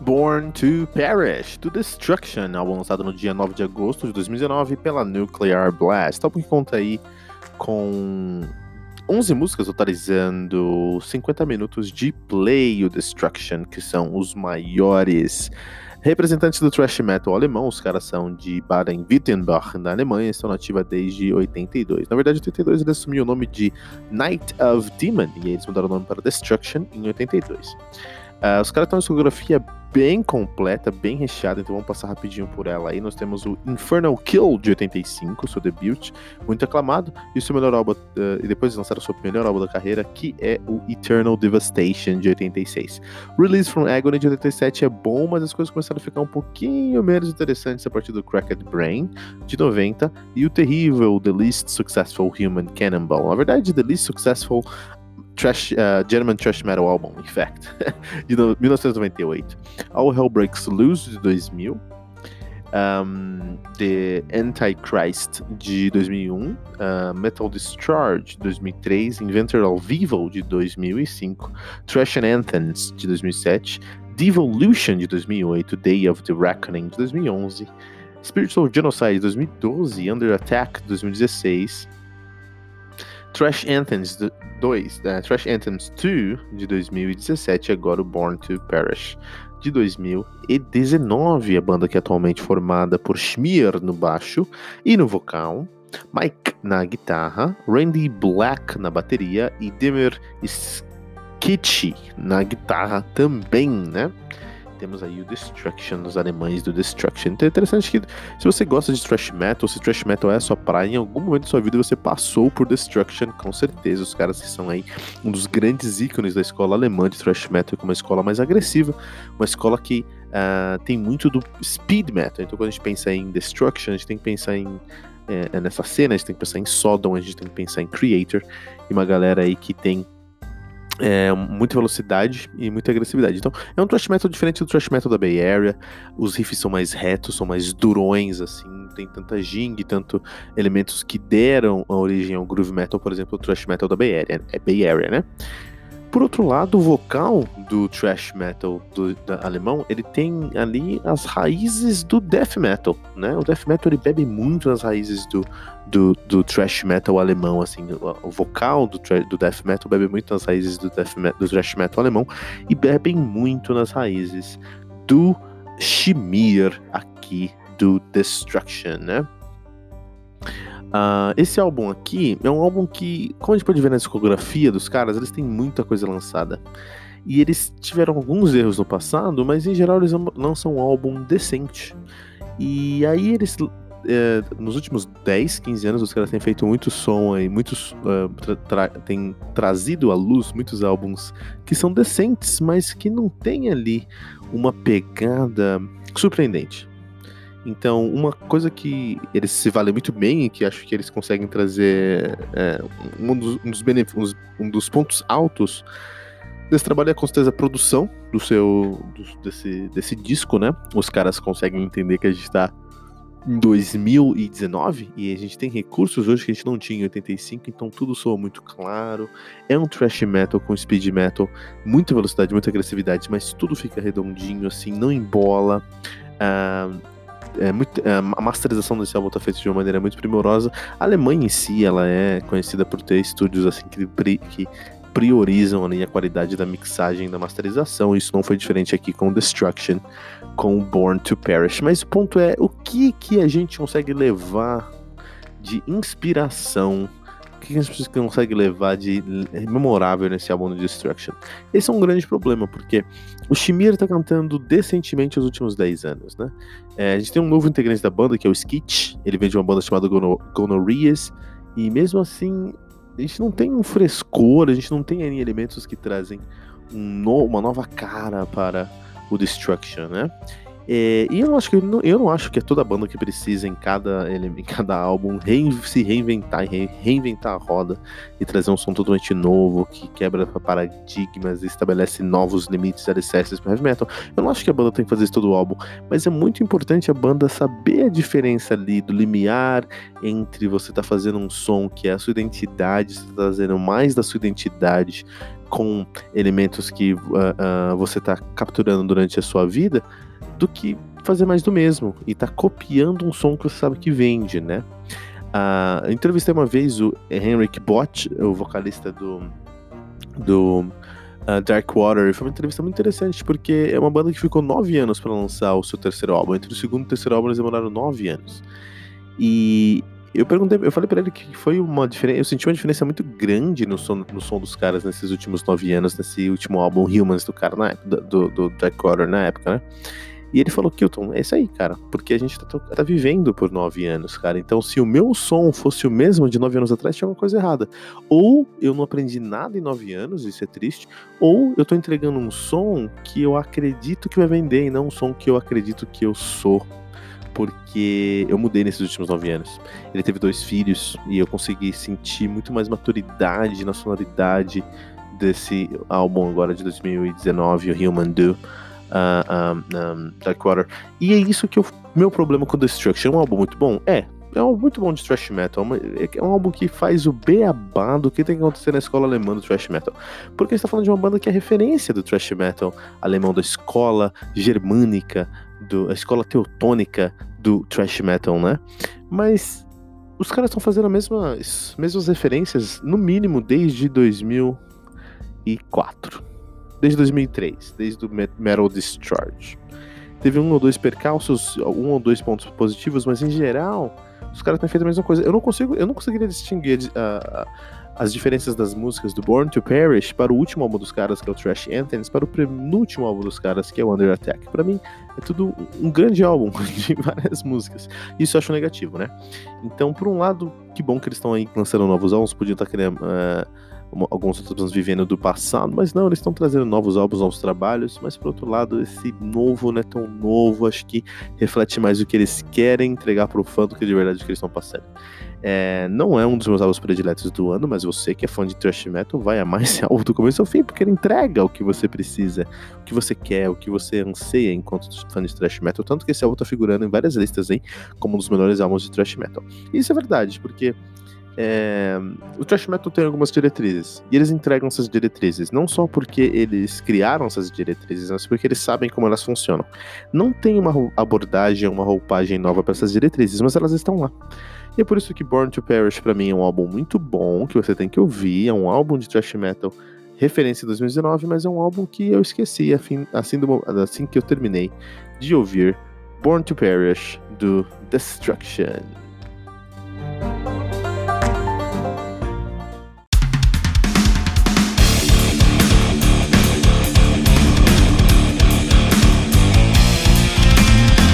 Born to Perish, to Destruction, álbum lançado no dia 9 de agosto de 2019 pela Nuclear Blast. Álbum que conta aí com 11 músicas totalizando 50 minutos de play o Destruction, que são os maiores representantes do thrash metal alemão. Os caras são de Baden-Württemberg, na Alemanha, estão nativa desde 82. Na verdade, em 82 ele assumiu o nome de Night of Demon, e eles mudaram o nome para Destruction em 82. Uh, os caras têm uma discografia bem completa, bem recheada, então vamos passar rapidinho por ela aí. Nós temos o Infernal Kill de 85, seu debut, muito aclamado, e seu melhor álbum, uh, e depois lançaram o seu melhor álbum da carreira, que é o Eternal Devastation de 86. Release from Agony de 87 é bom, mas as coisas começaram a ficar um pouquinho menos interessantes a partir do Cracked Brain de 90 e o terrível The Least Successful Human Cannonball. Na verdade, The Least Successful trash, uh, German Trash Metal Album, in fact, de 1998. All Hell Breaks Loose, de 2000. Um, The Antichrist, de 2001. Uh, Metal Discharge, de 2003. Inventor of Evil, de 2005. Trash and Anthems, de 2007. Devolution, de 2008. Day of the Reckoning, de 2011. Spiritual Genocide, de 2012. Under Attack, de 2016. Trash Anthems 2, né? Trash Anthems 2 de 2017 e agora o Born to Perish de 2019, a banda que é atualmente formada por Schmier no baixo e no vocal, Mike na guitarra, Randy Black na bateria e Dimmer Skitchy na guitarra também, né? Temos aí o Destruction, os alemães do Destruction. Então é interessante que se você gosta de thrash metal, se thrash metal é a sua praia, em algum momento da sua vida você passou por Destruction, com certeza. Os caras que são aí um dos grandes ícones da escola alemã de thrash metal, com uma escola mais agressiva, uma escola que uh, tem muito do speed metal. Então quando a gente pensa em Destruction, a gente tem que pensar em é, nessa cena, a gente tem que pensar em Sodom, a gente tem que pensar em Creator, e uma galera aí que tem é, muita velocidade e muita agressividade. Então, é um thrash metal diferente do thrash metal da Bay Area. Os riffs são mais retos, são mais durões, assim. Tem tanta jing, tanto elementos que deram origem ao groove metal, por exemplo, o thrash metal da Bay Area, é Bay Area, né? Por outro lado, o vocal do thrash metal do, alemão, ele tem ali as raízes do death metal, né? O death metal ele bebe muito nas raízes do, do, do thrash metal alemão, assim, o, vocal do, do, death metal bebe muito nas raízes do, death do thrash metal alemão e bebem muito nas raízes do Shimir aqui do Destruction, né? Uh, esse álbum aqui é um álbum que, como a gente pode ver na discografia dos caras, eles têm muita coisa lançada. E eles tiveram alguns erros no passado, mas em geral eles lançam um álbum decente. E aí eles. É, nos últimos 10, 15 anos, os caras têm feito muito som aí, muitos. Uh, tra tra têm trazido à luz muitos álbuns que são decentes, mas que não tem ali uma pegada surpreendente. Então, uma coisa que eles se valem muito bem e que acho que eles conseguem trazer é, um, dos, um, dos um, dos pontos altos desse trabalho é com certeza a produção, do seu do, desse, desse disco, né? Os caras conseguem entender que a gente tá em 2019 e a gente tem recursos hoje que a gente não tinha em 85, então tudo soa muito claro. É um thrash metal com speed metal, muita velocidade, muita agressividade, mas tudo fica redondinho, assim, não embola. Uh, é muito, é, a masterização desse álbum tá feita de uma maneira muito primorosa. A Alemanha em si, ela é conhecida por ter estúdios assim que, que priorizam ali a qualidade da mixagem da masterização. Isso não foi diferente aqui com Destruction, com Born to Perish. Mas o ponto é o que que a gente consegue levar de inspiração que a gente consegue levar de memorável nesse álbum do Destruction? Esse é um grande problema, porque o Shimir tá cantando decentemente os últimos 10 anos, né? É, a gente tem um novo integrante da banda, que é o Skitch, ele vem de uma banda chamada Gono Gonorrheas, e mesmo assim, a gente não tem um frescor, a gente não tem ali elementos que trazem um no, uma nova cara para o Destruction, né? É, e eu acho que não, eu não acho que é toda banda que precisa em cada, em cada álbum se reinventar e reinventar a roda e trazer um som totalmente novo que quebra paradigmas e estabelece novos limites alicerces para heavy metal. Eu não acho que a banda tem que fazer isso todo o álbum, mas é muito importante a banda saber a diferença ali do limiar entre você tá fazendo um som que é a sua identidade, você tá trazendo mais da sua identidade com elementos que uh, uh, você está capturando durante a sua vida do que fazer mais do mesmo e tá copiando um som que você sabe que vende, né? Uh, entrevistei uma vez o Henrik Bott, o vocalista do, do uh, Dark Water, e foi uma entrevista muito interessante porque é uma banda que ficou nove anos para lançar o seu terceiro álbum. Entre o segundo e o terceiro álbum eles demoraram nove anos. E eu perguntei, eu falei para ele que foi uma diferença, eu senti uma diferença muito grande no som, no som dos caras nesses últimos nove anos, nesse último álbum Humans do cara na época, do, do Dark Water na época, né? E ele falou, Kilton, é isso aí, cara, porque a gente tá, tá, vivendo por nove anos, cara. Então, se o meu som fosse o mesmo de nove anos atrás, tinha alguma coisa errada. Ou eu não aprendi nada em nove anos, isso é triste, ou eu tô entregando um som que eu acredito que vai vender e não um som que eu acredito que eu sou. Porque eu mudei nesses últimos nove anos. Ele teve dois filhos e eu consegui sentir muito mais maturidade na sonoridade desse álbum agora de 2019, o Human Do uh, um, um, Darkwater. E é isso que o meu problema com Destruction. É um álbum muito bom? É. É um álbum muito bom de thrash metal. É, é um álbum que faz o beabá do que tem que acontecer na escola alemã do thrash metal. Porque está falando de uma banda que é referência do thrash metal alemão, da escola germânica, do, a escola teutônica do thrash metal, né? Mas os caras estão fazendo as mesmas, mesmas referências, no mínimo, desde 2004 desde 2003, desde o Metal Discharge. Teve um ou dois percalços, um ou dois pontos positivos, mas em geral, os caras têm feito a mesma coisa. Eu não consigo, eu não conseguiria distinguir uh, as diferenças das músicas do Born to Perish para o último álbum dos caras, que é o Trash Anthems, para o penúltimo álbum dos caras, que é o Under Attack. Para mim, é tudo um grande álbum de várias músicas. Isso eu acho negativo, né? Então, por um lado, que bom que eles estão aí lançando novos álbuns, podiam estar querendo. Uh, alguns outros bandas vivendo do passado, mas não, eles estão trazendo novos álbuns, novos trabalhos, mas por outro lado, esse novo não é tão novo, acho que reflete mais o que eles querem entregar pro fã do que de verdade o que eles estão passando. É, não é um dos meus álbuns prediletos do ano, mas você que é fã de thrash metal vai amar esse álbum do começo ao fim, porque ele entrega o que você precisa, o que você quer, o que você anseia enquanto fã de thrash metal, tanto que esse álbum tá figurando em várias listas aí como um dos melhores álbuns de thrash metal. Isso é verdade, porque é, o thrash metal tem algumas diretrizes e eles entregam essas diretrizes não só porque eles criaram essas diretrizes, mas porque eles sabem como elas funcionam. Não tem uma abordagem, uma roupagem nova para essas diretrizes, mas elas estão lá. E é por isso que Born to Perish para mim é um álbum muito bom que você tem que ouvir. É um álbum de thrash metal referência em 2019, mas é um álbum que eu esqueci assim, do, assim que eu terminei de ouvir Born to Perish do Destruction.